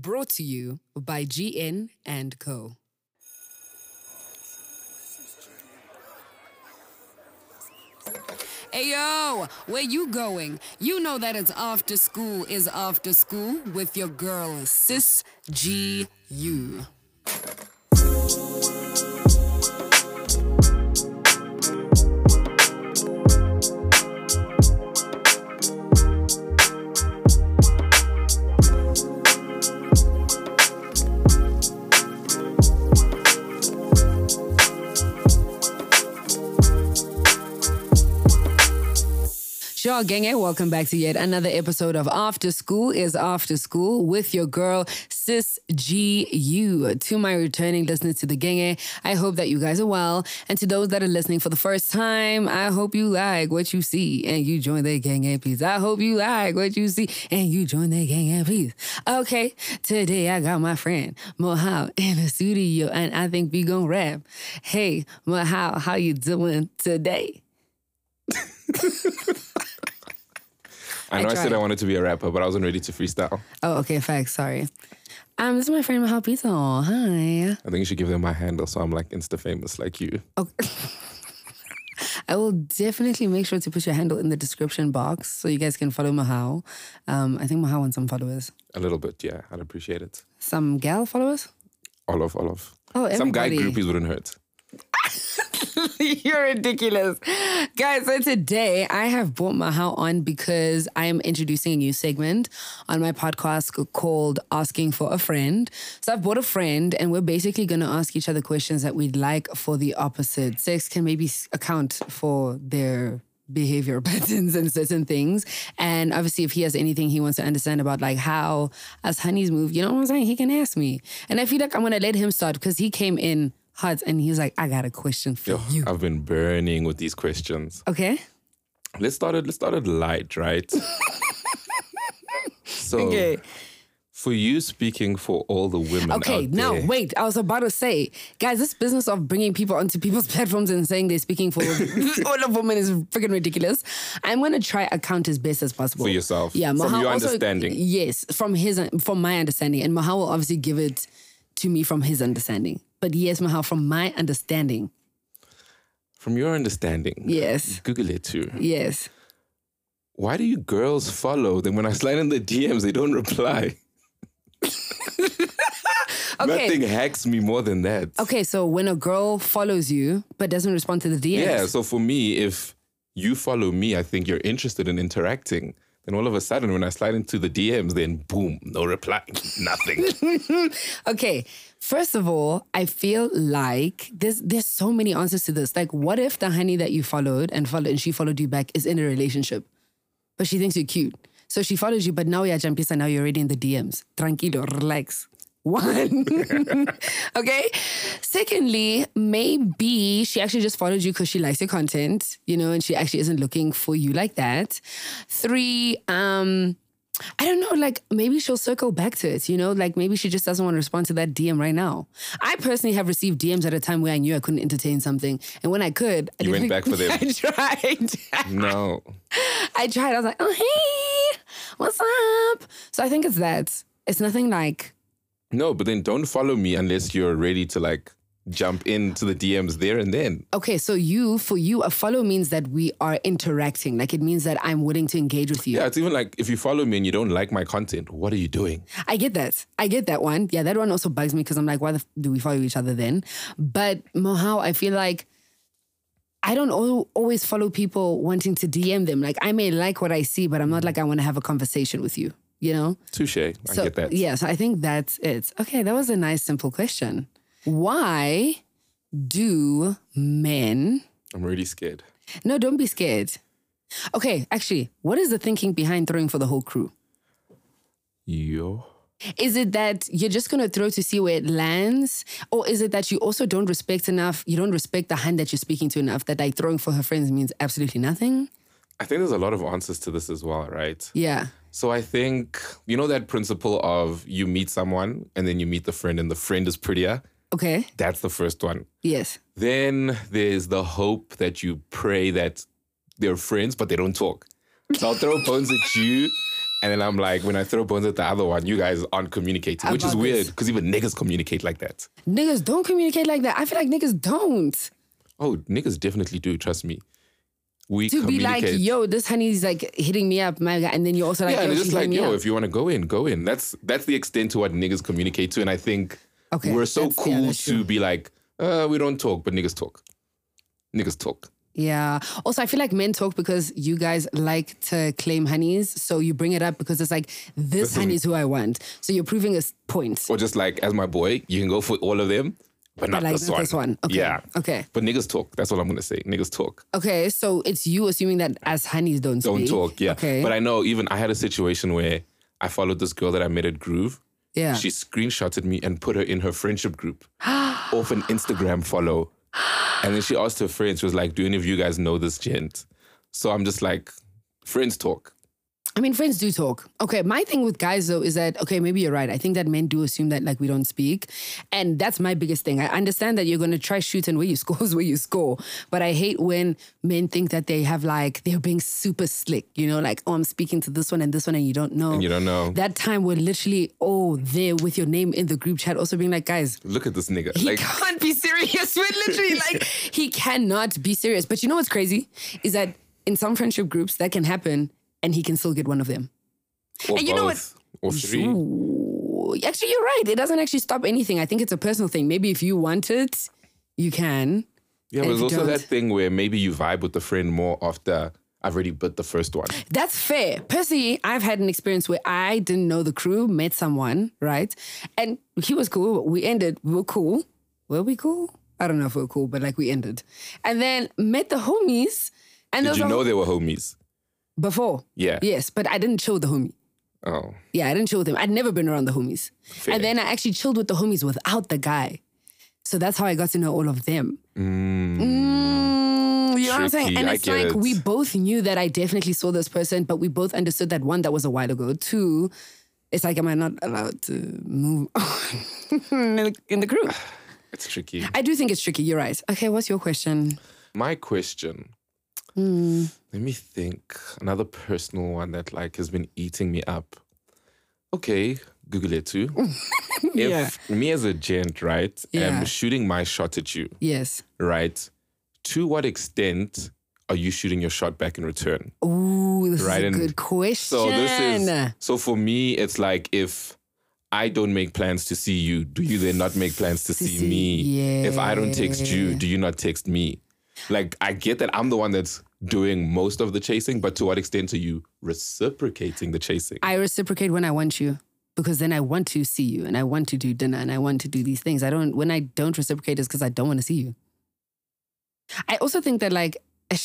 Brought to you by GN and Co. Hey yo, where you going? You know that it's after school is after school with your girl Sis G U. Sure, gang, eh? welcome back to yet another episode of After School is After School with your girl, Sis GU. To my returning listeners to the gang, eh, I hope that you guys are well. And to those that are listening for the first time, I hope you like what you see and you join the gang, eh, please. I hope you like what you see and you join the gang, eh, please. Okay, today I got my friend Mohau in the studio and I think we gonna rap. Hey, Mohau, how you doing today? I know I, said. I wanted to be a rapper, but I wasn't ready to freestyle. Oh, okay, facts. Sorry. Um, this is my friend Mohau Pizza. Hi. I think you should give them my handle so I'm like Insta famous like you. Okay. I will definitely make sure to put your handle in the description box so you guys can follow Mohau. Um, I think Mohau wants some followers. A little bit, yeah. I'd appreciate it. Some gal followers? All of, all of. Oh, everybody. Some guy groupies wouldn't hurt. You're ridiculous. Guys, so today I have brought Mohau on because I am introducing a new segment on my podcast called Asking for a Friend. So I've brought a friend and we're basically going to ask each other questions that we'd like for the opposite sex can maybe account for their behavior patterns and certain things. And obviously, if he has anything he wants to understand about like how us honeys move, you know what I'm saying? He can ask me. And I feel like I'm gonna let him start because he came in hot and he's like, I got a question for Yo, you. I've been burning with these questions. Okay. Let's start it. Let's start it light, right? so, Okay. for you speaking for all the women Okay, now there, wait. I was about to say, guys, this business of bringing people onto people's platforms and saying they're speaking for all of women is freaking ridiculous. I'm gonna try account as best as possible For yourself, Yeah, from your also- understanding. Yes, from his from my understanding, and Mohau will obviously give it to me from his understanding. But yes, Mohau, from my understanding, from your understanding, yes, Google it too. yes. Why do you girls follow? Then when I slide in the DMs, they don't reply. Okay. Nothing hacks me more than that. Okay, so when a girl follows you but doesn't respond to the DMs, Yeah, so for me, if you follow me, I think you're interested in interacting. Then all of a sudden, when I slide into the DMs, then boom, no reply, nothing. Okay, first of all, I feel like there's there's so many answers to this. Like, what if the honey that you followed and followed and she followed you back is in a relationship, but she thinks you're cute, so she follows you, but now you're jumpisa, now you're already in the DMs. Tranquilo, relax. One. okay. Secondly, maybe she actually just followed you because she likes your content, you know, and she actually isn't looking for you like that. Three, um, I don't know, like maybe she'll circle back to it, you know, like maybe she just doesn't want to respond to that DM right now. I personally have received DMs at a time where I knew I couldn't entertain something. And when I could, I You went back for them. I tried. no. I tried. I was like, oh, hey, what's up? So I think it's that. It's nothing like, No, but then don't follow me unless you're ready to like jump into the DMs there and then. okay, so you, for you, a follow means that we are interacting. Like it means that I'm willing to engage with you. Yeah, it's even like if you follow me and you don't like my content, what are you doing? I get that. I get that one. Yeah, that one also bugs me because I'm like, why the f- do we follow each other then? But Mohau, I feel like I don't al- always follow people wanting to DM them. Like I may like what I see, but I'm not like I want to have a conversation with you. You know? Touche. I So get that. yeah, so I think that's it. Okay, that was a nice simple question. Why do men? I'm really scared. No, don't be scared. Okay, actually, what is the thinking behind throwing for the whole crew? Yo. Is it that you're just gonna throw to see where it lands, or is it that you also don't respect enough? You don't respect the hand that you're speaking to enough that like throwing for her friends means absolutely nothing. I think there's a lot of answers to this as well, right? Yeah. So I think, you know, that principle of you meet someone and then you meet the friend and the friend is prettier? Okay. That's the first one. Yes. Then there's the hope that you pray that they're friends, but they don't talk. So I'll throw bones at you And then I'm like, when I throw bones at the other one, you guys aren't communicating, which is weird because even niggas communicate like that. Niggas don't communicate like that. I feel like niggas don't. Oh, niggas definitely do. Trust me. We To be like, yo, this honey's like hitting me up, my guy, and then you're also like, yeah, and it's just like, yo, up. if you want to go in, go in. That's that's the extent to what niggas communicate to, and I think Okay, we're so that's- yeah, cool to be like, uh, we don't talk, but niggas talk. Niggas talk. Yeah. Also, I feel like men talk because you guys like to claim honeys. So you bring it up because it's like, this honey is who I want. So you're proving a point. Or just like, as my boy, you can go for all of them, but not like, this not one. this one. Okay. Yeah. Okay. But niggas talk. That's all I'm gonna say. Niggas talk. Okay. So it's you assuming that as honeys don't Don't speak. talk. Yeah. Okay. But I know even I had a situation where I followed this girl that I met at Groove. yeah. She screenshotted me and put her in her friendship group off an Instagram follow. And then she asked her friends, she was like, Do any of you guys know this gent? So I'm just like, friends talk. I mean, friends do talk. Okay, my thing with guys though is that okay, maybe you're right. I think that men do assume that like we don't speak, and that's my biggest thing. I understand that you're gonna try shoot and where you score is where you score, but I hate when men think that they have like they're being super slick. You know, like oh, I'm speaking to this one and this one, and you don't know. And you don't know. That time we're literally all there with your name in the group chat, also being like, guys, Look at this nigga. he Like, can't be serious. We're literally like, he cannot be serious. But you know what's crazy? Is that in some friendship groups that can happen and he can still get one of them. or and you know both, or three. Ooh, actually, you're right. It doesn't actually stop anything. I think it's a personal thing. Maybe if you want it, you can. Yeah, but there's also don't- that thing where maybe you vibe with the friend more after I've already bit the first one. That's fair. Personally, I've had an experience where I didn't know the crew, met someone, right? And he was cool. We ended, we were cool. Were we cool? I don't know if we were cool, but like we ended. And then met the homies. And Did you know whole- they were homies? Before? Yeah. Yes, but I didn't chill with the homie. Oh. Yeah, I didn't chill with him. I'd never been around the homies. Fair. And then I actually chilled with the homies without the guy. So that's how I got to know all of them. Mm, you know what I'm saying? And I it's like it. we both knew that I definitely saw this person, but we both understood that one, that was a while ago. Two, it's like, am I not allowed to move on in, the, in the group? It's tricky. I do think it's tricky. You're right. Okay, what's your question? My question. Hmm. Let me think. Another personal one that like has been eating me up. Okay, Google it too. Yeah. Me as a gent, right, Yeah. am shooting my shot at you, Yes. right? To what extent are you shooting your shot back in return? Ooh, this Right, is a and good question. So this is so for me, it's like if I don't make plans to see you, do you then not make plans to see see- me? If I don't text you, do you not text me? Like I get that I'm the one that's doing most of the chasing, but to what extent are you reciprocating the chasing? I reciprocate when I want you because then I want to see you and I want to do dinner and I want to do these things. I don't, when I don't reciprocate, is because I don't want to see you. I also think that, like,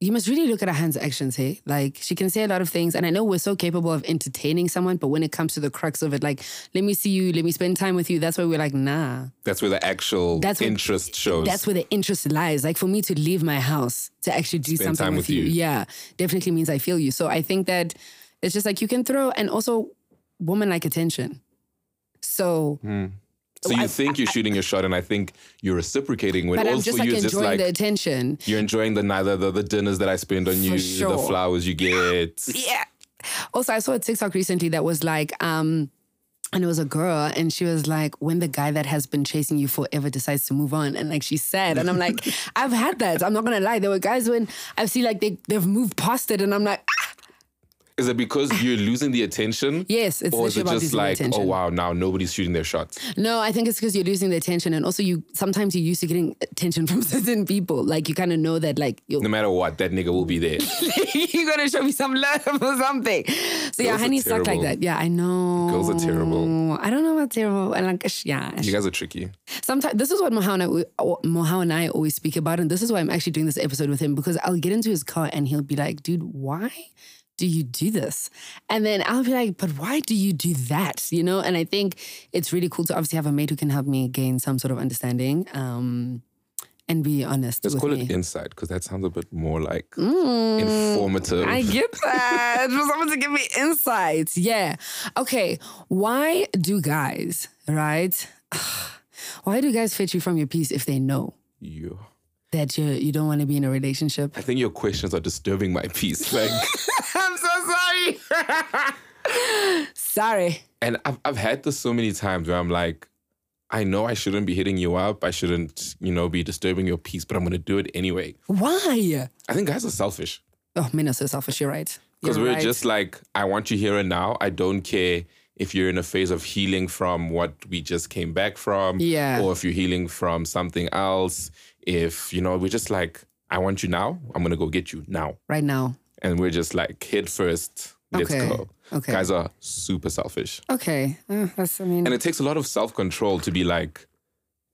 you must really look at Ahan's actions, hey? Like, she can say a lot of things, and I know we're so capable of entertaining someone, but when it comes to the crux of it, like, let me see you, let me spend time with you, that's where we're like, nah. That's where the actual That's what- interest shows. That's where the interest lies. Like for me to leave my house to actually do Spend something time with, with you, you. yeah, definitely means I feel you. So I think that it's just like you can throw, and also woman like attention. So, hmm. So you I- think you're shooting your shot, and I think you're reciprocating. When but all I'm for just like you is enjoying just like the attention. you're enjoying the neither the, the dinners that I spend on you, the flowers you get. Yeah. Also, I saw a TikTok recently that was like, um, and it was a girl, and she was like, when the guy that has been chasing you forever decides to move on, and like she's sad, and I'm like, I've had that. I'm not gonna lie. There were guys when I've seen like they they've moved past it, and I'm like, ah, Is it because you're losing the attention? yes, it's Or is it just like, oh wow, now nobody's shooting their shots? No, I think it's because you're losing the attention, and also you sometimes you're used to getting attention from certain people. Like you kind of know that, like No matter what, that nigga will be there. you're gonna show me some love or something. So yeah, Girls are honey suck like that. Yeah, I know. Girls are terrible. I don't know about terrible. And like, yeah, You guys are tricky. sometimes this is what Mohau and, I, Mohau and I always speak about, and this is why I'm actually doing this episode with him because I'll get into his car and he'll be like, "Dude, why do you do this?" And then I'll be like, "But why do you do that?" You know. And I think it's really cool to obviously have a mate who can help me gain some sort of understanding. Um, and be honest Let's call me. it insight because that sounds a bit more like informative. I get that. For someone to give me insights. Yeah. Okay. Why do guys, right? Why do guys fit you from your piece if they know you. That you you don't want to be in a relationship? I think your questions are disturbing my peace. Like, I'm so sorry. Sorry. And I've, I've had this so many times where I'm like, I know I shouldn't be hitting you up. I shouldn't, you know, be disturbing your peace, but I'm going to do it anyway. Why? I think guys are selfish Oh, men are so selfish. You're right. because we're right. just like, I want you here and now. I don't care if you're in a phase of healing from what we just came back from, Yeah. or if you're healing from something else. If, you know, we're just like, I want you now. I'm going to go get you now. right now. And we're just like, head first, let's Okay. go. Okay. Guys are super selfish. Okay. Uh, that's. I mean. And it takes a lot of self control to be like,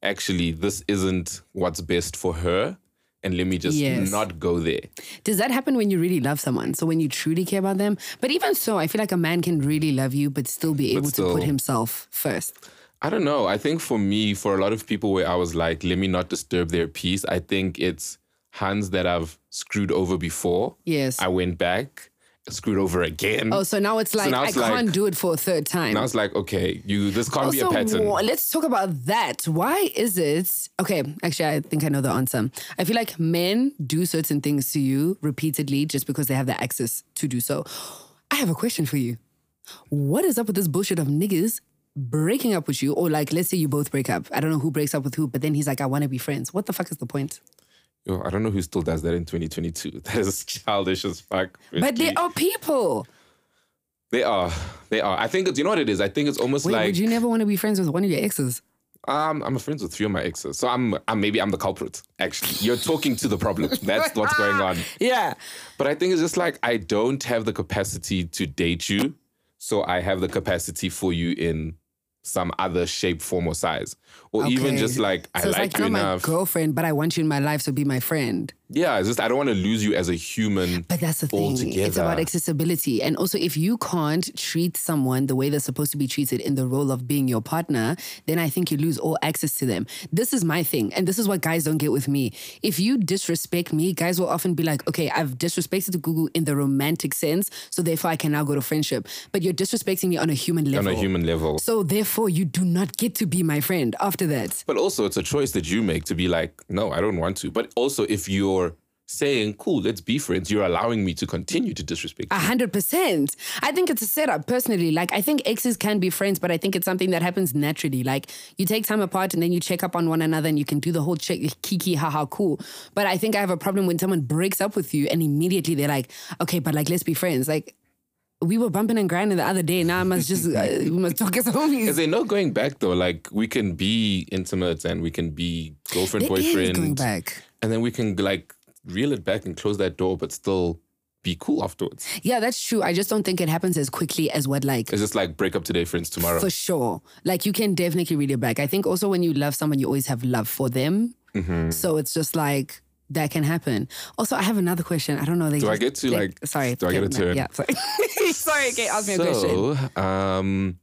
actually, this isn't what's best for her. And let me just Yes. not go there. Does that happen when you really love someone? So when you truly care about them? But even so, I feel like a man can really love you, but still be able to still- put himself first. I don't know. I think for me, for a lot of people where I was like, let me not disturb their peace, I think it's hands that I've screwed over before. Yes. I went back, screwed over again. oh, so now it's like now I like- can't do it for a third time. Now it's like, okay, you this can't be a pattern. let's talk about that. Why is it? Okay, actually, I think I know the answer. I feel like men do certain things to you repeatedly just because they have the access to do so. I have a question for you. What is up with this bullshit of niggas breaking up with you? Or like, let's say you both break up. I don't know who breaks up with who, but then he's like, I want to be friends. What the fuck is the point? Yo, I don't know who still does that in 2022. That is childish as fuck. But there are people. They are. They are. I think it's, you know what it is? I think it's almost Wait, like would you never want to be friends with one of your exes? Um, I'm friends with three of my exes, so I'm, I'm maybe I'm the culprit. Actually, you're talking to the problem. That's what's going on. Yeah. But I think it's just like I don't have the capacity to date you, so I have the capacity for you in some other shape, form, or size, or even just like I so it's like, like, you you're my enough. girlfriend, but I want you in my life, so be my friend. Yeah, it's just I don't want to lose you as a human. But that's the thing. It's about accessibility. And also, if you can't treat someone the way they're supposed to be treated in the role of being your partner, then I think you lose all access to them. This is my thing. And this is what guys don't get with me. If you disrespect me, guys will often be like, okay, I've disrespected Gugu in the romantic sense. So therefore, I can now go to friendship. But you're disrespecting me on a human level. on a human level. So therefore, you do not get to be my friend after that. But also, it's a choice that you make to be like, no, I don't want to. But also, if you're saying, cool, let's be friends, you're allowing me to continue to disrespect A you. hundred percent. I think it's a setup personally. Like I think exes can be friends, but I think it's something that happens naturally. Like you take time apart and then you check up on one another and you can do the whole check kiki haha cool. But I think I have a problem when someone breaks up with you and immediately they're like, okay, but like let's be friends. Like we were bumping and grinding the other day. Now I must just uh, we must talk as homies. Is there no going back though? Like we can be intimate and we can be girlfriend, There is boyfriend, going back. and then we can like reel it back and close that door, but still be cool afterwards. Yeah, that's true. I just don't think it happens as quickly as what like It's just like break up today, friends tomorrow. For sure. Like you can definitely read it back. I think also when you love someone, you always have love for them. Mm-hmm. So it's just like that can happen. Also, I have another question. I don't know. They Do I get to, they- like, Sorry. do I get a turn? Yeah. Sorry. sorry. Okay. Ask me a question. so, um,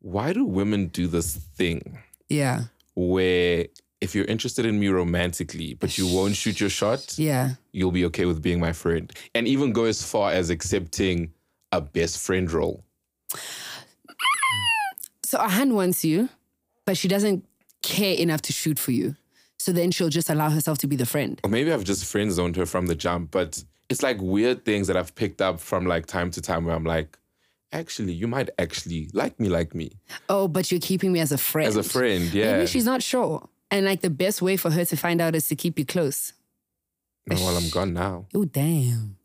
why do women do this thing Yeah. where if you're interested in me romantically, but you won't shoot your shot, Yeah. you'll be okay with being my friend, and even go as far as accepting a best friend role? So Ahan wants you, but she doesn't care enough to shoot for you. So then she'll just allow herself to be the friend. or maybe I've just friend zoned her from the jump, but it's like weird things that I've picked up from like time to time where I'm like, actually, you might actually like me, like me Oh, but you're keeping me as a friend. as a friend. Yeah. Maybe she's not sure. And like the best way for her to find out is to keep you close. No, well, I'm gone now. Oh, damn.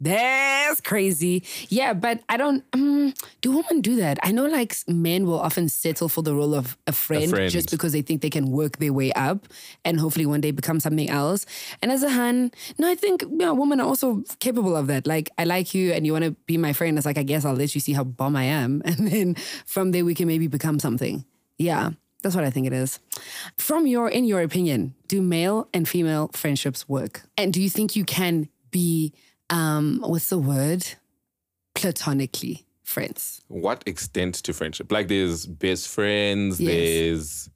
That's crazy. Yeah, but I don't. Um, do women do that? I know, like men will often settle for the role of a friend, friend. just because they think they can work their way up and hopefully one day become something else. And as a han, no, I think you know, women are also capable of that. Like, I like you and you want to be my friend. It's like I guess I'll let you see how bomb I am, and then from there we can maybe become something. Yeah. That's what I think it is. From your, in your opinion, do male and female friendships work? And do you think you can be, um, what's the word? Platonically friends. What extent to friendship? Like, there's best friends, Yes. there's,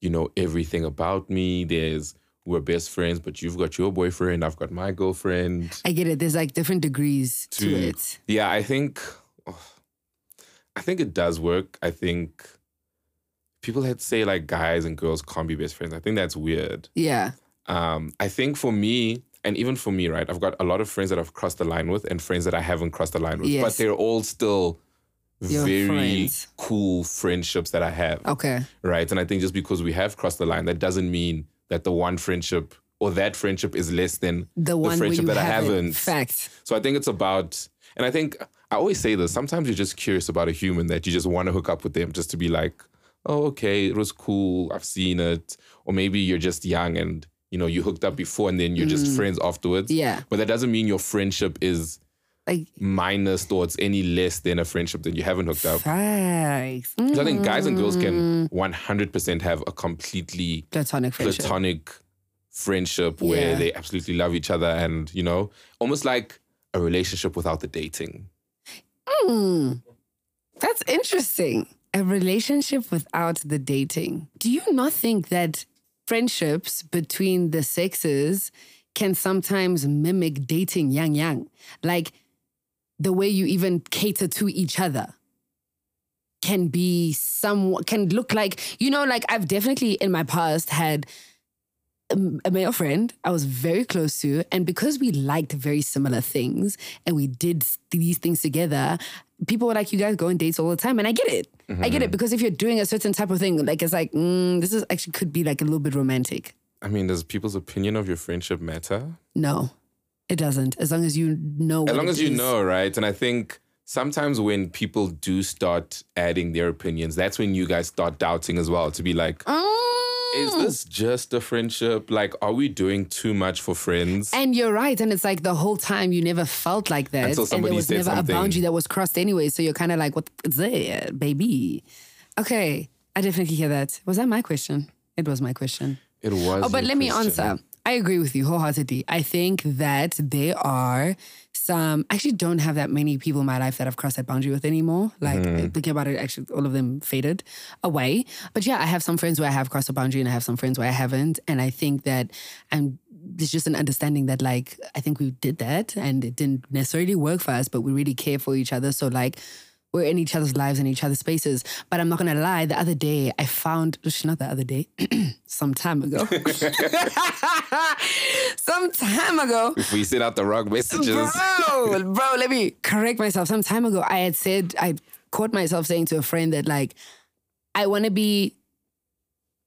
you know, everything about me, there's, we're best friends, but you've got your boyfriend, I've got my girlfriend. I get it. There's like different degrees to, to- it. Yeah, I think oh, I think it does work. I think people had say like guys and girls can't be best friends. I think that's weird. Yeah. Um, I think for me, and even for me, right, I've got a lot of friends that I've crossed the line with and friends that I haven't crossed the line with. Yes. But they're all still Your very friends. cool friendships that I have. Okay. Right. And I think just because we have crossed the line, that doesn't mean that the one friendship or that friendship is less than The one where friendship that I haven't. haven't. Facts. So I think it's about, and I think I always say this. Sometimes you're just curious about a human that you just want to hook up with them, just to be like, oh, okay, it was cool. I've seen it, or maybe you're just young and you know you hooked up before, and then you're just friends afterwards. Mm. Yeah. But that doesn't mean your friendship is Like minus or it's any less than a friendship that you haven't hooked up. facts. So I think guys and girls can Mm. 100% have a completely Platonic friendship. platonic friendship where Yeah. they absolutely love each other and, you know, almost like a relationship without the dating. Hmm. That's interesting. A relationship without the dating. Do you not think that friendships between the sexes can sometimes mimic dating yang yang? Like the way you even cater to each other can be some can look like you know like I've definitely in my past had a a male friend I was very close to, and because we liked very similar things and we did these things together, people were like, "You guys go on dates all the time," and I get it. I get it because if you're doing a certain type of thing, like it's like mm, this is actually could be like a little bit romantic. I mean, does people's opinion of your friendship matter? No, it doesn't. As long as you know. As long as you know, right? And I think sometimes when people do start adding their opinions, that's when you guys start doubting as well to be like, is Mm. this just a friendship? Like, are we doing too much for friends? And you're right. And it's like the whole time you never felt like that. Until and there was never something. a boundary that was crossed anyway. So you're kind of like, what's there, baby? Okay. I definitely hear that. Was that my question? It was my question. it was. Oh, but let me answer. I agree with you wholeheartedly. I think that there are some, um, I actually don't have that many people in my life that I've crossed that boundary with anymore. Mm-hmm. Like thinking about it, actually, all of them faded away. But yeah, I have some friends where I have crossed a boundary and I have some friends where I haven't. And I think that I'm, there's just an understanding that like, I think we did that and it didn't necessarily work for us, but we really care for each other. So like, we're in each other's lives and each other's spaces. But I'm not gonna lie, the other day I found, not the other day, some time ago. some time ago. If we send out the wrong messages, Bro, bro, let me correct myself. Some time ago, I had said, I caught myself saying to a friend that, like, I wanna be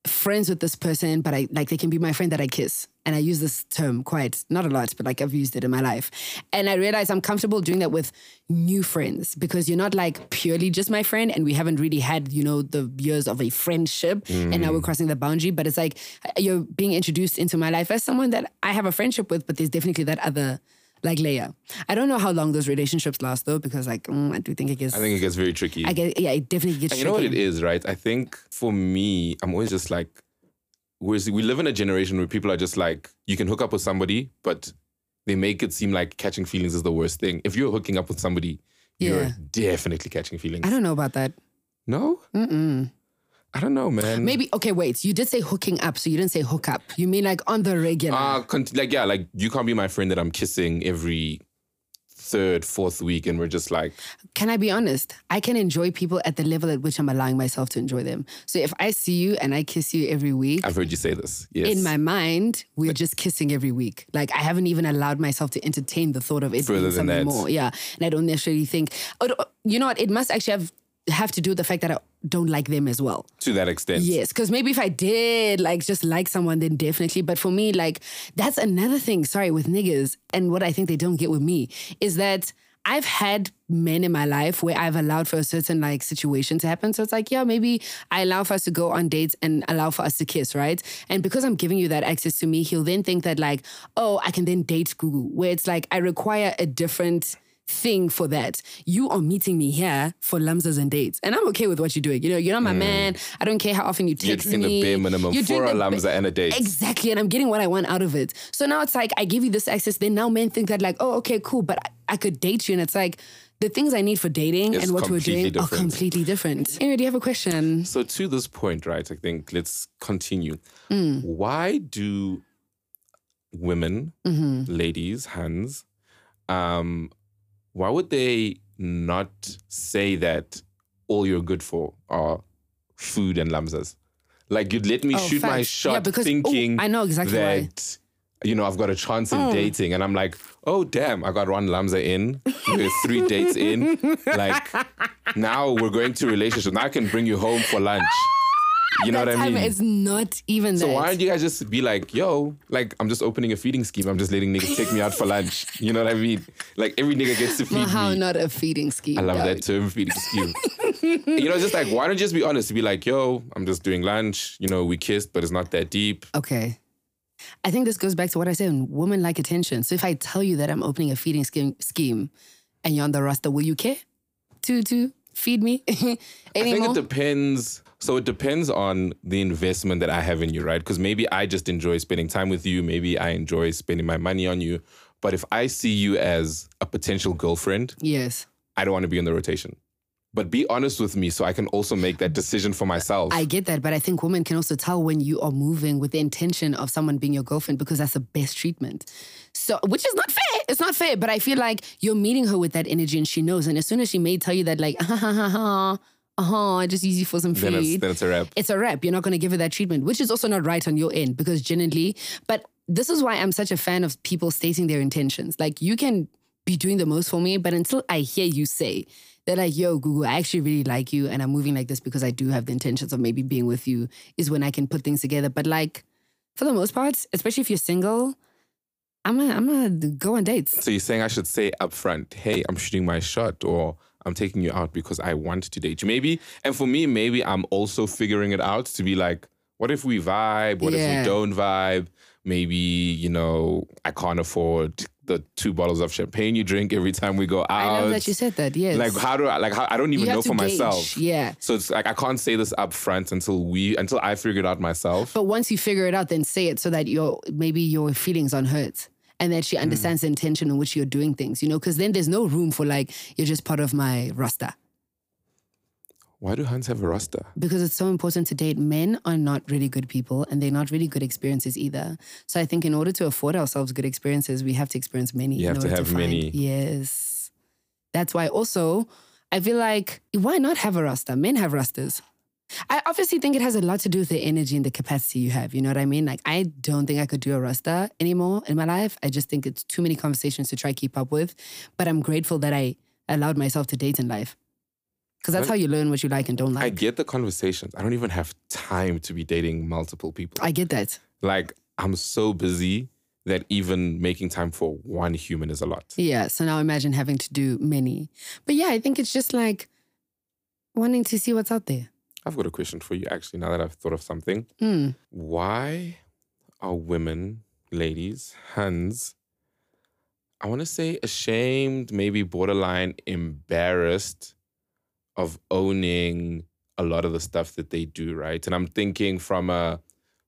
friends with this person, but I like they can be my friend that I kiss. And I use this term quite not a lot, but like I've used it in my life. And I realize I'm comfortable doing that with new friends because you're not like purely just my friend and we haven't really had, you know, the years of a friendship and now we're mm. crossing the boundary. But it's like uh, you're being introduced into my life as someone that I have a friendship with, but there's definitely that other like layer. I don't know how long those relationships last though, because like mm, I do think it gets I think it gets very tricky. I get yeah, it definitely gets And you know what it is, right? I think for me, I'm always just like, we're, we live in a generation where people are just like, you can hook up with somebody, but they make it seem like catching feelings is the worst thing. If you're hooking up with somebody, you're definitely catching feelings. I don't know about that. No? Mm-mm. I don't know, man. Maybe okay. Wait, you did say hooking up, so you didn't say hook up. You mean like on the regular? Uh, con- like, yeah, like you can't be my friend that I'm kissing every third, fourth week, and we're just like, can I be honest? I can enjoy people at the level at which I'm allowing myself to enjoy them. So if I see you and I kiss you every week, I've heard you say this. Yes. in my mind, we're just kissing every week. Like I haven't even allowed myself to entertain the thought of it Further being than something that. more. Yeah, and I don't necessarily think. Oh, you know what? It must actually have have to do with the fact that I don't like them as well. to that extent. Yes, because maybe if I did like just like someone, then definitely. But for me, like that's another thing. Sorry, with niggas, and what I think they don't get with me is that I've had men in my life where I've allowed for a certain like situation to happen. So it's like, yeah, maybe I allow for us to go on dates and allow for us to kiss, right? And because I'm giving you that access to me, he'll then think that like, oh, I can then date Gugu, where it's like I require a different thing for that. You are meeting me here for lamzas and dates. And I'm okay with what you're doing. You know, you're not my man. I don't care how often you Mm. You're doing me. the bare minimum You're for a the ba- lamza and a date. Exactly. And I'm getting what I want out of it. So now it's like I give you this access. Then now men think that like, oh, okay, cool. But I, I could date you. And it's like the things I need for dating It's and what we're doing are completely different. Anyway, do you have a question? So to this point, right? I think let's continue. Mm. Why do women, Mm-hmm. ladies, hands, um, why would they not say that all you're good for are food and lamzas? Like you'd let me Oh, shoot my shot Yeah, because- oh, thinking I know exactly why. that you know, I've got a chance in mm. dating, and I'm like, oh damn, I got one Lamza in, we're three dates in. Like now we're going to relationship. Now I can bring you home for lunch. You know that what I time mean? it's not even So that. why don't you guys just be like, yo, like I'm just opening a feeding scheme. I'm just letting niggas take me out for lunch. You know what I mean? Like every nigga gets to feed How me. not a feeding scheme? I love that term, feeding scheme. you know, just like why don't you just be honest? Be like, yo, I'm just doing lunch. You know, we kissed, but it's not that deep. Okay. I think this goes back to what I said. On women like attention. So if I tell you that I'm opening a feeding scheme, scheme and you're on the roster, will you care to to feed me I think it depends. So it depends on the investment that I have in you, right? Because maybe I just enjoy spending time with you. Maybe I enjoy spending my money on you. But if I see you as a potential girlfriend, yes. I don't want to be in the rotation. But be honest with me so I can also make that decision for myself. I get that, but I think women can also tell when you are moving with the intention of someone being your girlfriend because that's the best treatment. So, which is not fair. It's not fair, but I feel like you're meeting her with that energy and she knows. And as soon as she may tell you that, like, ha ha ha ha, uh-huh, I just use you for some then, it's, food. then it's a wrap. it's a wrap. You're not going to give her that treatment, which is also not right on your end because genuinely, but this is why I'm such a fan of people stating their intentions. Like, you can be doing the most for me, but until I hear you say, they're like, yo, Gugu, I actually really like you and I'm moving like this because I do have the intentions of maybe being with you, is when I can put things together. But like, for the most part, especially if you're single, I'm gonna, I'm gonna go on dates. So you're saying I should say upfront, hey, I'm shooting my shot or I'm taking you out because I want to date you. Maybe, and for me, maybe I'm also figuring it out to be like, what if we vibe? What if we don't vibe? Maybe, you know, I can't afford the two bottles of champagne you drink every time we go out. I know that you said that, yes. Like how do I like how I don't even know for gauge, myself. Yeah. So it's like I can't say this up front until we until I figure it out myself. But once you figure it out, then say it so that your maybe your feelings aren't hurt. And that she mm. understands the intention in which you're doing things, you know, because then there's no room for like, you're just part of my roster. Why do hands have a roster? Because it's so important to date. Men are not really good people and they're not really good experiences either. So I think in order to afford ourselves good experiences, we have to experience many. You in have to have find- many. Yes. That's why also, I feel like, why not have a roster? Men have rosters. I obviously think it has a lot to do with the energy and the capacity you have. You know what I mean? Like, I don't think I could do a roster anymore in my life. I just think it's too many conversations to try keep up with. But I'm grateful that I allowed myself to date in life. Because that's how you learn what you like and don't like. I get the conversations. I don't even have time to be dating multiple people. I get that. like I'm so busy that even making time for one human is a lot. Yeah. So now imagine having to do many. But yeah, I think it's just like wanting to see what's out there. I've got a question for you actually now that I've thought of something. Mm. Why are women, ladies, Hans, I want to say ashamed, maybe borderline embarrassed of owning a lot of the stuff that they do, right? And I'm thinking from a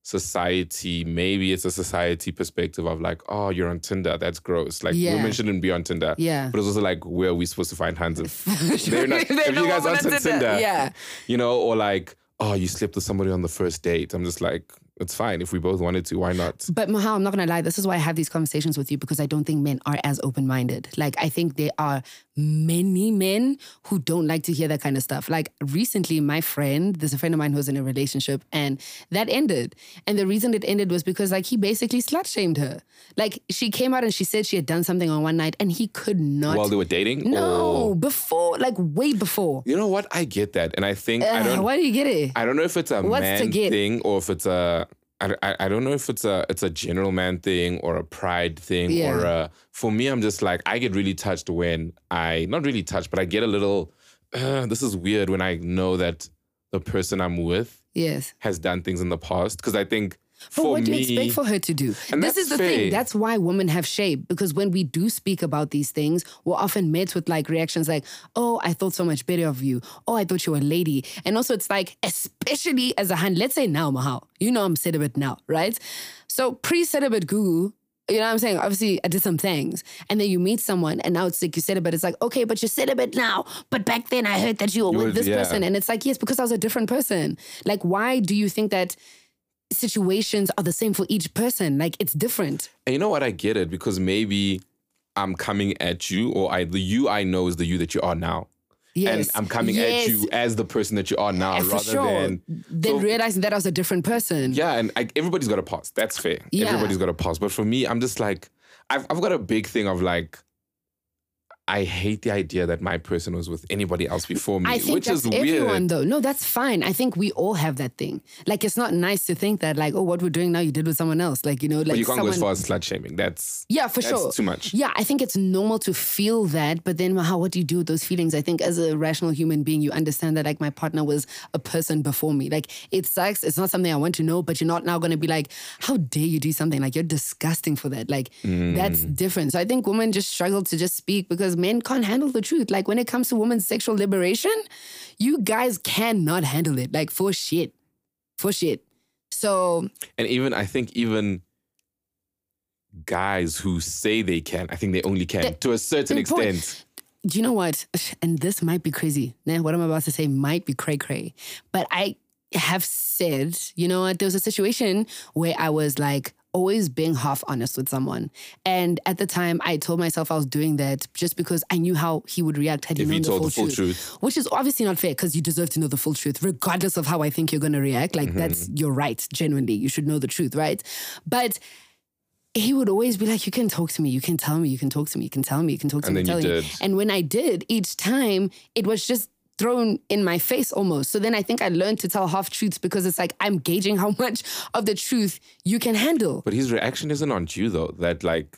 society, maybe it's a society perspective of like, oh, you're on Tinder, that's gross. Like Yeah. women shouldn't be on Tinder. Yeah. But it's also like, where are we supposed to find Hans? if They're not, They're if you guys aren't on on Tinder. Tinder, Yeah. you know, or like, oh, you slept with somebody on the first date. I'm just like, it's fine. If we both wanted to, why not? But Mohau, I'm not gonna lie. This is why I have these conversations with you because I don't think men are as open minded. Like I think there are many men who don't like to hear that kind of stuff. Like recently, my friend, there's a friend of mine who was in a relationship, and that ended. And the reason it ended was because like he basically slut shamed her. Like she came out and she said she had done something on one night, and he could not. While they were dating? no, Or- before, like way before. you know what? I get that. And I think, I don't, why do you get it? I don't know if it's a What's to man get? thing or if it's a, I, I, don't know if it's a it's a general man thing or a pride thing Yeah. or a, for me I'm just like I get really touched when I not really touched but I get a little uh, this is weird when I know that the person I'm with yes. has done things in the past because I think But what do me you expect for her to do? This is the fair. thing. That's why women have shape because when we do speak about these things, we're often met with like reactions like, "Oh, I thought so much better of you." "Oh, I thought you were a lady." And also, it's like, especially as a hand. Let's say now, Mohau. You know, I'm celibate now, right? So pre-celibate Gugu. You know what I'm saying? Obviously, I did some things. And then you meet someone and now it's like you celibate. It's like, okay, but you're celibate now. But back then I heard that you were You with were- this yeah. person. And it's like, yes, because I was a different person. Like, why do you think that situations are the same for each person. Like it's different. And you know what? I get it because maybe I'm coming at you, or I the you I know is the you that you are now. Yes. And I'm coming Yes. at you as the person that you are now, eh, And rather sure. than then so- realizing that I was a different person. yeah, and like everybody's got a pause. That's fair. Yeah. Everybody's got a pause. But for me, I'm just like, I've I've got a big thing of like, I hate the idea that my person was with anybody else before me, I think which that's is everyone weird. though. No, that's fine. I think we all have that thing. Like it's not nice to think that like, oh, what we're doing now you did with someone else. Like, you know, like But you can't someone go as far as slut shaming. That's Yeah, for that's sure. too much. Yeah, I think it's normal to feel that, but then how what do you do with those feelings? I think as a rational human being, you understand that like my partner was a person before me. Like it sucks. It's not something I want to know, but you're not now gonna be like, how dare you do something? Like you're disgusting for that. Like that's Mm. different. So I think women just struggle to just speak because men can't handle the truth. Like when it comes to women's sexual liberation, you guys cannot handle it. Like for shit. For shit. So And even I think even guys who say they can, I think they only can The- to a certain extent. do you know what? And this might be crazy. Nah, what I'm about to say might be cray cray. But I have said, you know what? There was a situation where I was like always being half honest with someone. And at the time, I told myself I was doing that just because I knew how he would react had he If known he the full, the full truth. truth. Which is obviously not fair because you deserve to know the full truth, regardless of how I think you're going to react. Like, mm-hmm. that's your right, genuinely. You should know the truth, right? But he would always be like, You can talk to me, you can tell me, you can talk to me, you can tell me, you can talk to And me. then you tell me. did. And when I did, each time it was just thrown in my face almost. So then I think I learned to tell half truths because it's like I'm gauging how much of the truth you can handle. But his reaction isn't on you though. That like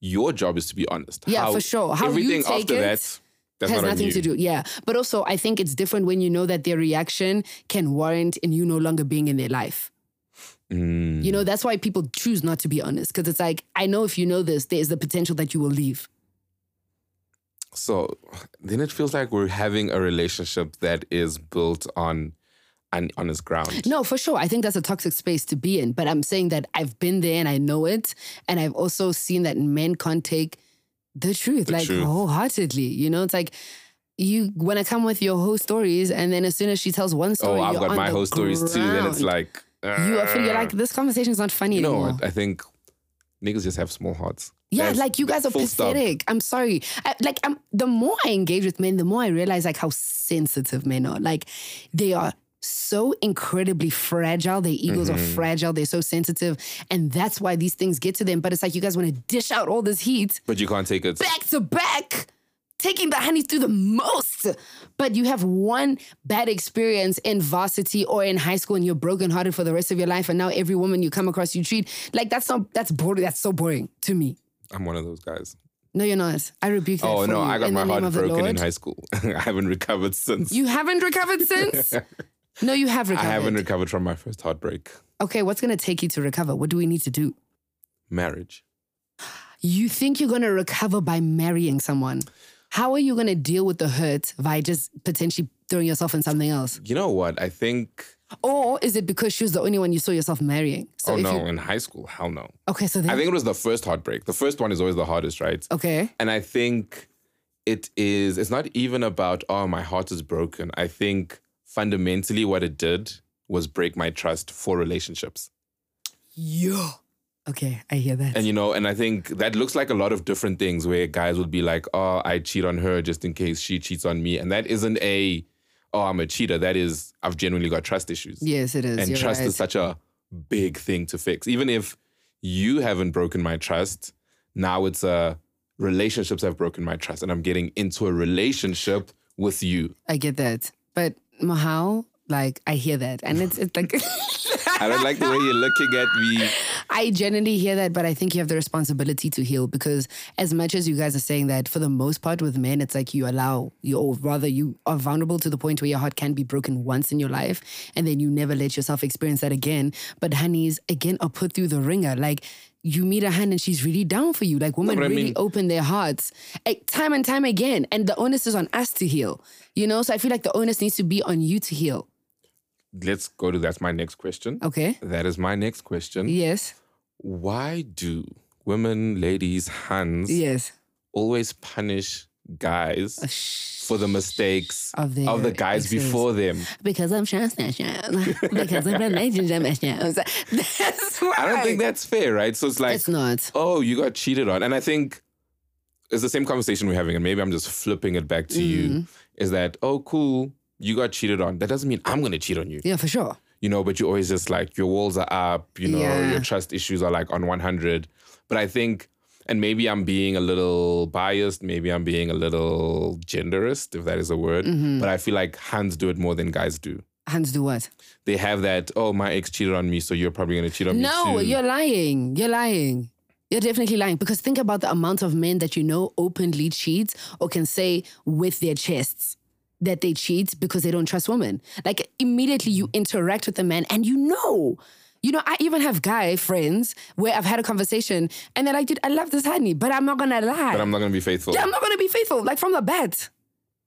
your job is to be honest. Yeah, for sure. How you everything take after it that, that's has not nothing to do. Yeah. But also I think it's different when you know that their reaction can warrant in you no longer being in their life. Mm. You know, that's why people choose not to be honest. Because it's like, I know if you know this, there's the potential that you will leave. So then it feels like we're having a relationship that is built on an honest ground. No, for sure. I think that's a toxic space to be in. But I'm saying that I've been there and I know it. And I've also seen that men can't take the truth, like truth. wholeheartedly. You know, it's like you want to come with your whole stories, and then as soon as she tells one oh, story, oh, I've got my the whole stories too. Then it's ground. like you are you're like this conversation is not funny you know anymore. I think niggas just have small hearts. Yeah, That's- like you guys are full stop. pathetic. I'm sorry. I, like, I'm, the more I engage with men, the more I realize like how sensitive men are. Like, they are so incredibly fragile. Their egos are Mm-hmm. fragile. They're so sensitive, and that's why these things get to them. But it's like you guys want to dish out all this heat But you can't take it. back to back, taking the honey through the most. But you have one bad experience in varsity or in high school and you're brokenhearted for the rest of your life. And now every woman you come across, you treat like that's not, that's boring. That's so boring to me. I'm one of those guys. No, you're not. I rebuke that. Oh no, I got my heart broken in high school. I haven't recovered since. You haven't recovered since? no, you have recovered. I haven't recovered from my first heartbreak. okay, what's going to take you to recover? What do we need to do? Marriage. You think you're going to recover by marrying someone. How are you going to deal with the hurt by just potentially throwing yourself in something else? You know what? I think. Or is it because she was the only one you saw yourself marrying? So oh no, you- in high school, hell no. okay, so then. I think it was the first heartbreak. The first one is always the hardest, right? okay. And I think it is, it's not even about, oh, my heart is broken. I think fundamentally what it did was break my trust for relationships. Yo. Okay, I hear that. And, you know, and I think that looks like a lot of different things where guys would be like, oh, I cheat on her just in case she cheats on me. And that isn't a, oh, I'm a cheater. That is, I've genuinely got trust issues. yes, it is. and You're trust right. is such a big thing to fix. Even if you haven't broken my trust, now it's a relationships have broken my trust, and I'm getting into a relationship with you. I get that. But Mohau, like, I hear that. And it's, it's like. I don't like the way you're looking at me. I genuinely hear that, but I think you have the responsibility to heal because as much as you guys are saying that, for the most part with men, it's like you allow you, or rather, you are vulnerable to the point where your heart can be broken once in your life, and then you never let yourself experience that again. But honeys, again, are put through the ringer. Like you meet a hand and she's really down for you. Like women really mean- open their hearts eh, time and time again, and the onus is on us to heal. You know, so I feel like the onus needs to be on you to heal. Let's go to that's my next question. Okay. That is my next question. Yes. Why do women, ladies, hands Yes. always punish guys for the mistakes Of their of the guys exes. before them? Because I'm issues. Because of relationship. That's why. I don't think that's fair, right? So it's like It's not. oh, you got cheated on. And I think it's the same conversation we're having, and maybe I'm just flipping it back to Mm. you. is that, oh, cool, you got cheated on. That doesn't mean I'm going to cheat on you, Yeah, for sure. you know, but you're always just like, your walls are up, you know, Yeah. your trust issues are like on 100. But I think, and maybe I'm being a little biased, maybe I'm being a little genderist, if that is a word, Mm-hmm. but I feel like hands do it more than guys do. Hands do what? They have that, oh, my ex cheated on me, so you're probably going to cheat on me No, you're lying. You're lying. You're definitely lying because think about the amount of men that you know openly cheat or can say with their chests that they cheat because they don't trust women. Like immediately you interact with a man and you know. You know, I even have guy friends where I've had a conversation and they're like, dude, I love this honey, but I'm not gonna lie. but I'm not to be faithful. yeah, I'm not gonna be faithful, like from the bat.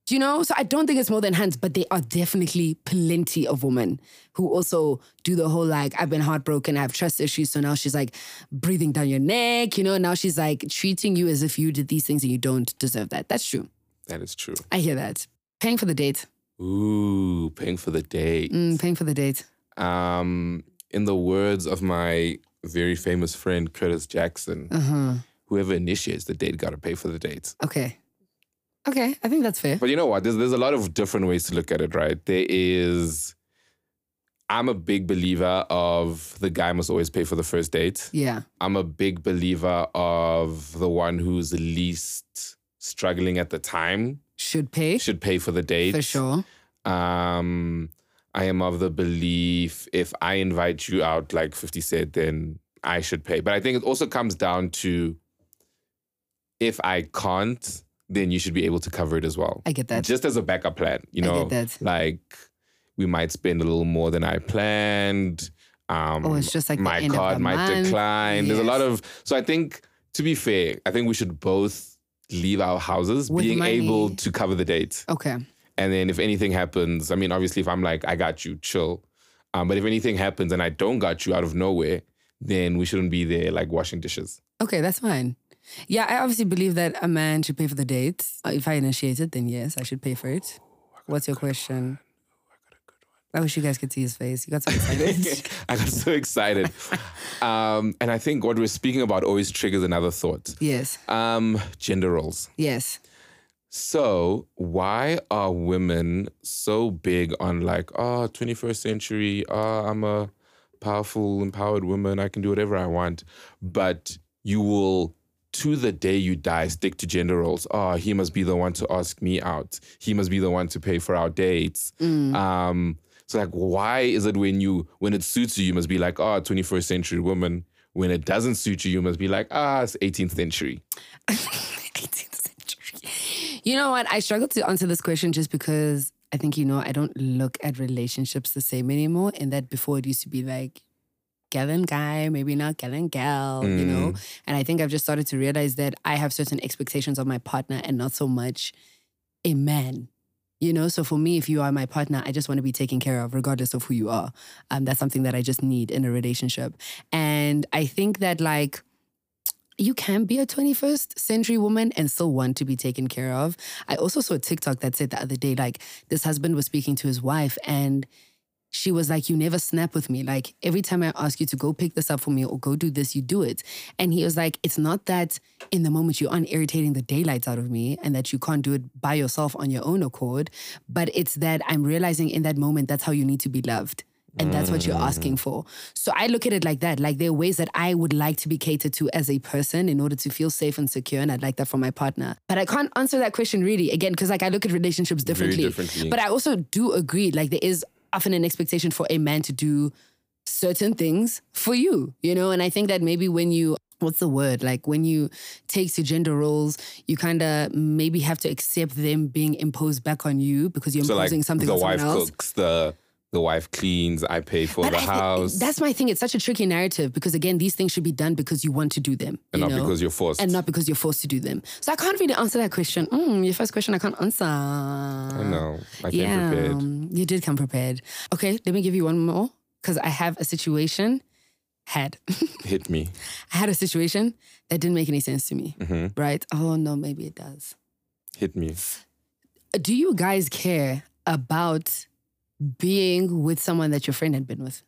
Do you know? So I don't think it's more than hands, but there are definitely plenty of women who also do the whole like, I've been heartbroken, I have trust issues. So now she's like breathing down your neck, you know, now she's like treating you as if you did these things and you don't deserve that. That's true. That is true. I hear that. Paying for the date. Ooh, paying for the date. Mm, paying for the date. Um, in the words of my very famous friend Curtis Jackson, Uh-huh. whoever initiates the date got to pay for the date. Okay. Okay. I think that's fair. But you know what? There's there's a lot of different ways to look at it, right? There is. I'm a big believer of the guy must always pay for the first date. Yeah. I'm a big believer of the one who's least struggling at the time Should pay. should pay for the date. For sure. Um, I am of the belief if I invite you out, like 50 said, then I should pay. But I think it also comes down to if I can't, then you should be able to cover it as well. I get that. Just as a backup plan, you I know, get that. like we might spend a little more than I planned. Um, Oh, it's just like my card might month. decline. There's a lot of so I think to be fair, I think we should both leave our houses With being able to cover the date. Okay. And then if anything happens, I mean, obviously, if I'm like, I got you, chill. Um, but if anything happens and I don't got you out of nowhere, then we shouldn't be there like washing dishes. Okay, that's fine. Yeah, I obviously believe that a man should pay for the date. Uh, If I initiate it, then yes, I should pay for it. What's your question? I wish you guys could see his face. You got so excited. I got so excited. um, and I think what we're speaking about always triggers another thought. yes, Um, gender roles. yes. So why are women so big on like, oh, 21st century, oh, I'm a powerful, empowered woman, I can do whatever I want. But you will, to the day you die, stick to gender roles. Oh, he must be the one to ask me out. He must be the one to pay for our dates. Um, so like, why is it when you when it suits you, you must be like, oh, 21st century woman. When it doesn't suit you, you must be like, ah, it's 18th century. 18th century. You know what? I struggle to answer this question just because I think, you know, I don't look at relationships the same anymore. And that before it used to be like, gal and guy, maybe not gal and gal, you know? And I think I've just started to realize that I have certain expectations of my partner and not so much a man. You know, so for me, if you are my partner, I just want to be taken care of, regardless of who you are. Um, that's something that I just need in a relationship. And I think that, like, you can be a 21st century woman and still want to be taken care of. I also saw a TikTok that said the other day, like, this husband was speaking to his wife and she was like, You never snap with me. Like, every time I ask you to go pick this up for me or go do this, you do it. And he was like, It's not that in the moment you aren't irritating the daylights out of me and that you can't do it by yourself on your own accord, but it's that I'm realizing in that moment that's how you need to be loved. And that's what you're asking for. So I look at it like that. Like there are ways that I would like to be catered to as a person in order to feel safe and secure. And I'd like that from my partner. But I can't answer that question really, again, because like I look at relationships differently. differently. But I also do agree, like there is often an expectation for a man to do certain things for you, you know? And I think that maybe when you what's the word? Like when you take to gender roles, you kind of maybe have to accept them being imposed back on you because you're So like imposing something the on someone wife else. cooks, the the wife cleans, I pay for But the I house, that's my thing. It's such a tricky narrative because again, these things should be done because you want to do them, and not know? because you're forced. and not because you're forced to do them. So I can't really answer that question. Mm, your first question, I can't answer. I know. I came yeah, prepared. um, you did come prepared. Okay, let me give you one more because I have a situation. Had Hit me. I had a situation that didn't make any sense to me. Mm-hmm. Right? Oh no, maybe it does. Hit me. Do you guys care about being with someone that your friend had been with?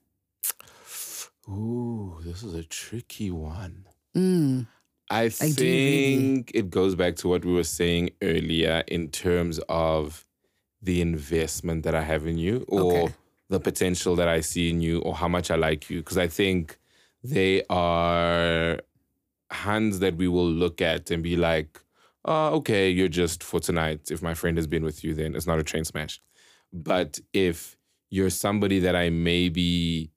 Ooh, this is a tricky one. Mm, I you really? think it goes back to what we were saying earlier in terms of the investment that I have in you or Okay. the potential that I see in you or how much I like you. Because I think they are hands that we will look at and be like, oh, okay, you're just for tonight. If my friend has been with you, then it's not a train smash. But if you're somebody that I maybe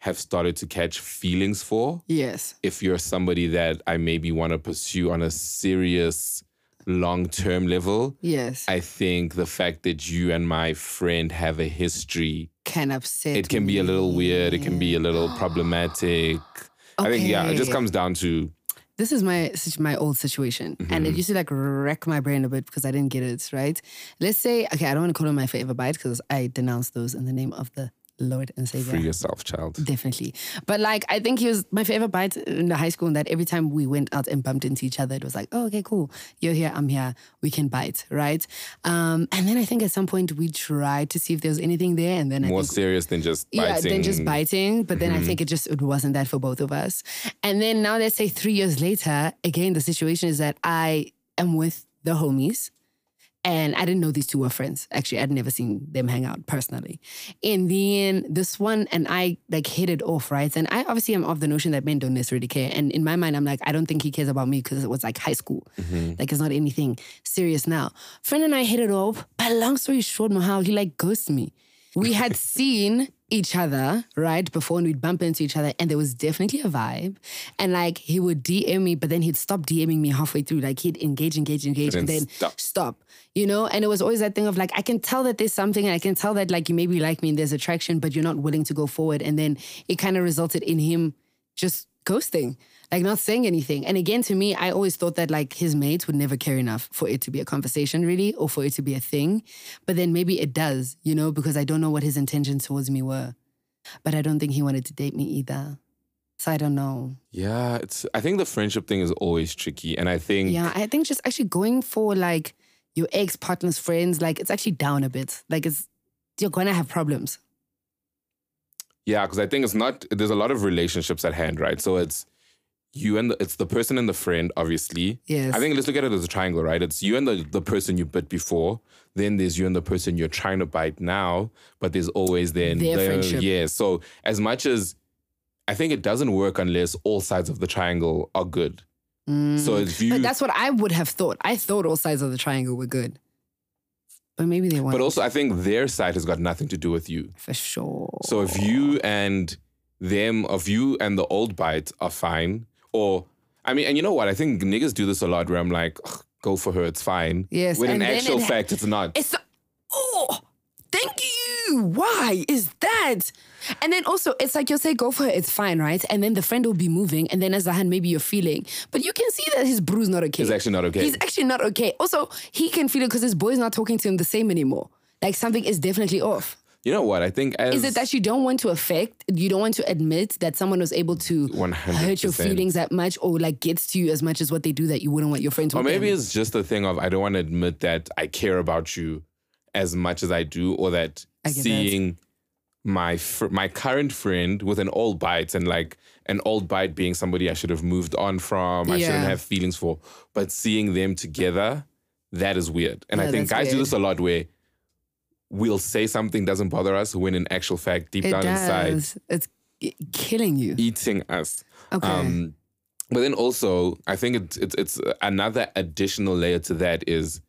have started to catch feelings for, Yes. if you're somebody that I maybe want to pursue on a serious long term level, Yes. I think the fact that you and my friend have a history, can upset. it can be a little weird, it can be a little problematic. Okay. I think, yeah, it just comes down to this is my my old situation, and Mm-hmm. it used to like wreck my brain a bit because I didn't get it right. Let's say, okay, I don't want to call him my forever bite because I denounce those in the name of the Lord and Savior. free yourself, child. Definitely. But like, I think he was my favorite bite in the high school, and that every time we went out and bumped into each other, it was like, oh, okay, cool. You're here, I'm here. We can bite, right? Um, and then I think at some point we tried to see if there was anything there. And then I More think serious than just biting. yeah, than just biting. But then Mm-hmm. I think it just it wasn't that for both of us. And then now let's say three years later, again the situation is that I am with the homies. And I didn't know these two were friends. Actually, I'd never seen them hang out personally. And then this one and I like hit it off, right? And I obviously am of the notion that men don't necessarily care. And in my mind, I'm like, I don't think he cares about me because it was like high school. Mm-hmm. Like it's not anything serious now. Friend and I hit it off. But long story short, Mohau, he like ghosted me. We had seen each other, right, before and we'd bump into each other, and there was definitely a vibe. And like he would DM me, but then he'd stop DMing me halfway through. Like he'd engage, engage, engage, and then then stop. stop. You know? And it was always that thing of like, I can tell that there's something, and I can tell that like you maybe like me and there's attraction, but you're not willing to go forward. And then it kind of resulted in him just ghosting, like not saying anything. And again, to me, I always thought that like his mates would never care enough for it to be a conversation, really, or for it to be a thing. But then maybe it does, you know, because I don't know what his intentions towards me were. But I don't think he wanted to date me either. So I don't know. Yeah, it's. I think the friendship thing is always tricky, and I think Yeah, I think just actually going for like your ex partner's friends, like it's actually down a bit. Like it's, you're gonna have problems. Yeah, because I think it's not. There's a lot of relationships at hand, right? So it's you and the, it's the person and the friend, obviously. Yes. I think let's look at it as a triangle, right? It's you and the, the person you bit before. Then there's you and the person you're trying to bite now. But there's always then Their the- friendship. Yeah. So as much as I think it doesn't work unless all sides of the triangle are good. So if you, Mm. But that's what I would have thought. I thought all sides of the triangle were good. But maybe they weren't. but also I think their side has got nothing to do with you. for sure. So if you and them, of you and the old bite are fine, or I mean, and you know what? I think niggas do this a lot where I'm like, go for her, it's fine. Yes, When in actual it fact, it's not. It's oh, thank you. Why is that? And then also, it's like you'll say, go for it, it's fine, right? And then the friend will be moving, and then as a hand, maybe you're feeling, but you can see that his bruise not okay. It's actually not okay. He's actually not okay. Also, he can feel it because his boy's not talking to him the same anymore. Like something is definitely off. you know what? I think as Is it that you don't want to affect, you don't want to admit that someone was able to 100%. hurt your feelings that much or like gets to you as much as what they do that you wouldn't want your friends or maybe them? it's just a thing of I don't want to admit that I care about you as much as I do, or that get that. My fr- my current friend with an old bite and like an old bite being somebody I should have moved on from, I shouldn't have feelings for, but seeing them together, that is weird. And I think guys do this a lot where we'll say something doesn't bother us when in actual fact deep it down inside does. It's killing you. eating us. Okay. Um, but then also, I think it's, it's it's another additional layer to that is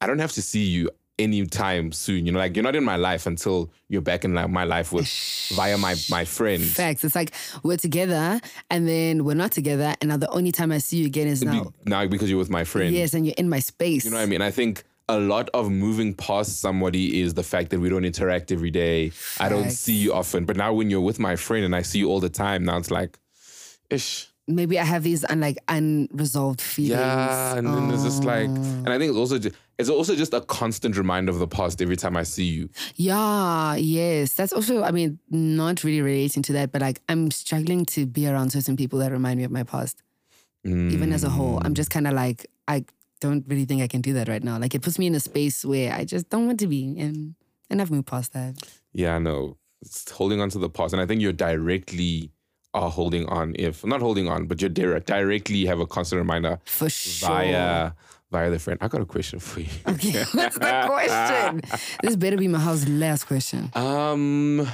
I don't have to see you anytime soon. You know, like you're not in my life until you're back in like, my life with via my my friend. Facts. It's like we're together and then we're not together, and now the only time I see you again is now. Now because you're with my friend. Yes, and you're in my space. You know what I mean? I think a lot of moving past somebody is the fact that we don't interact every day. I don't see you often. But now when you're with my friend and I see you all the time, now it's like, ish. Maybe I have these un- like unresolved feelings. Yeah, and then it's just like, Oh. and I think it's also just, it's also just a constant reminder of the past every time I see you. Yeah, yes. That's also, I mean, not really relating to that, but like I'm struggling to be around certain people that remind me of my past, even as a whole. I'm just kind of like, I don't really think I can do that right now. Like it puts me in a space where I just don't want to be. And, and I've moved past that. Yeah, no, it's holding on to the past, and I think you're directly are holding on. If not holding on, but you're direct, directly have a constant reminder For sure. via via their friend. I got a question for you. Okay, what's the question? This better be Mohau's last question. Um,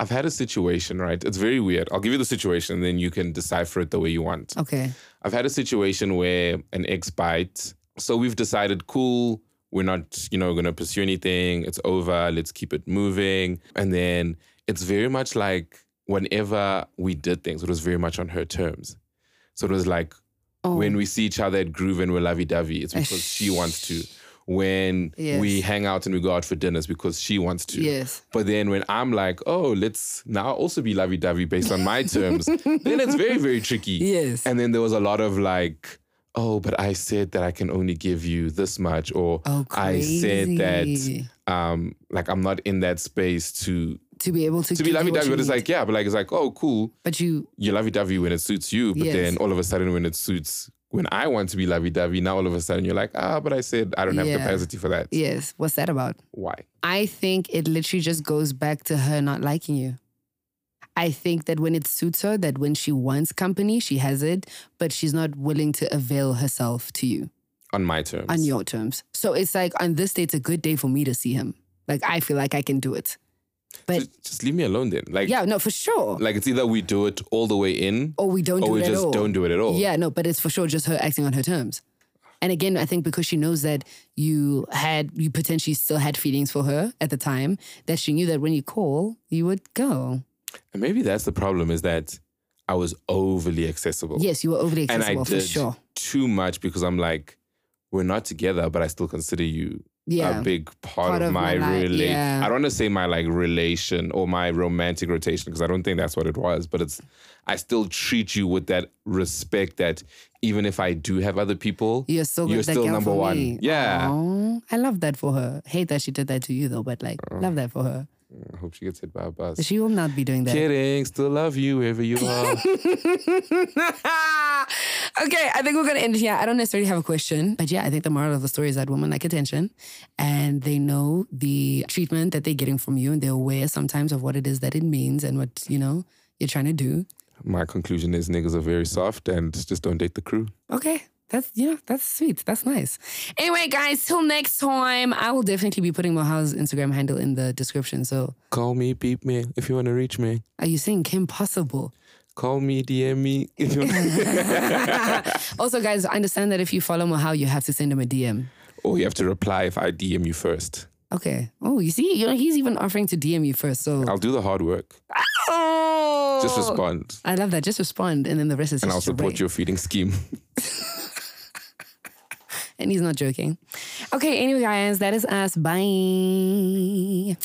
I've had a situation, right? It's very weird. I'll give you the situation, and then you can decipher it the way you want. Okay. I've had a situation where an ex bites. So we've decided, cool, we're not, you know, going to pursue anything. It's over. Let's keep it moving. And then it's very much like whenever we did things, it was very much on her terms. So it was like Oh, when we see each other at Groove and we're lovey dovey, it's because she wants to. When we hang out and we go out for dinners because she wants to. yes. But then when I'm like, oh, let's now also be lovey dovey based on my terms, then it's very, very tricky. Yes. And then there was a lot of like, oh, but I said that I can only give you this much, or Oh, I said that um like I'm not in that space to to be able to to be you lovey dovey, But it's need. like, yeah, but like it's like, oh, cool. but you You're lovey dovey when it suits you, but Yes. then all of a sudden when it suits when I want to be lovey dovey, now all of a sudden you're like, ah, but I said I don't have Yeah. capacity for that. yes. What's that about? Why? I think it literally just goes back to her not liking you. I think that when it suits her, that when she wants company, she has it, but she's not willing to avail herself to you On my terms. on your terms. So it's like on this day, it's a good day for me to see him. Like I feel like I can do it. But just, just leave me alone then. Like yeah, no, for sure. like it's either we do it all the way in or we don't or do we it at just all. don't do it at all. Yeah, no, but it's for sure just her acting on her terms. And again, I think because she knows that you had, you potentially still had feelings for her at the time, that she knew that when you call, you would go. And maybe that's the problem is that I was overly accessible. Yes, you were overly and I accessible for did sure. too much because I'm like, we're not together, but I still consider you Yeah. a big part, Part of, of my, my life, yeah. I don't want to say my like relation or my romantic rotation because I don't think that's what it was. But it's I still treat you with that respect that even if I do have other people, You're still, You're still number one. me. Yeah. Aw, I love that for her. Hate that she did that to you though, but like, uh, love that for her. I hope she gets hit by a bus. She will not be doing that. Kidding, still love you wherever you are. okay, I think we're gonna end here. I don't necessarily have a question, but yeah, I think the moral of the story is that women like attention, and they know the treatment that they're getting from you, and they're aware sometimes of what it is that it means and what you know you're trying to do. my conclusion is niggas are very soft and just don't date the crew. Okay. That's yeah, that's sweet. That's nice. Anyway, guys, till next time, I will definitely be putting Mohau's Instagram handle in the description. So, Call me, beep me if you want to reach me. are you saying Kim Possible? Call me, DM me. Also, guys, I understand that if you follow Mohau, you have to send him a DM. Oh, you have to reply if I DM you first. Okay. Oh, you see, you know, he's even offering to DM you first. So, I'll do the hard work. oh, Just respond. I love that. Just respond, and then the rest is And I'll support your feeding scheme. And he's not joking. Okay. Anyway, guys, that is us. Bye.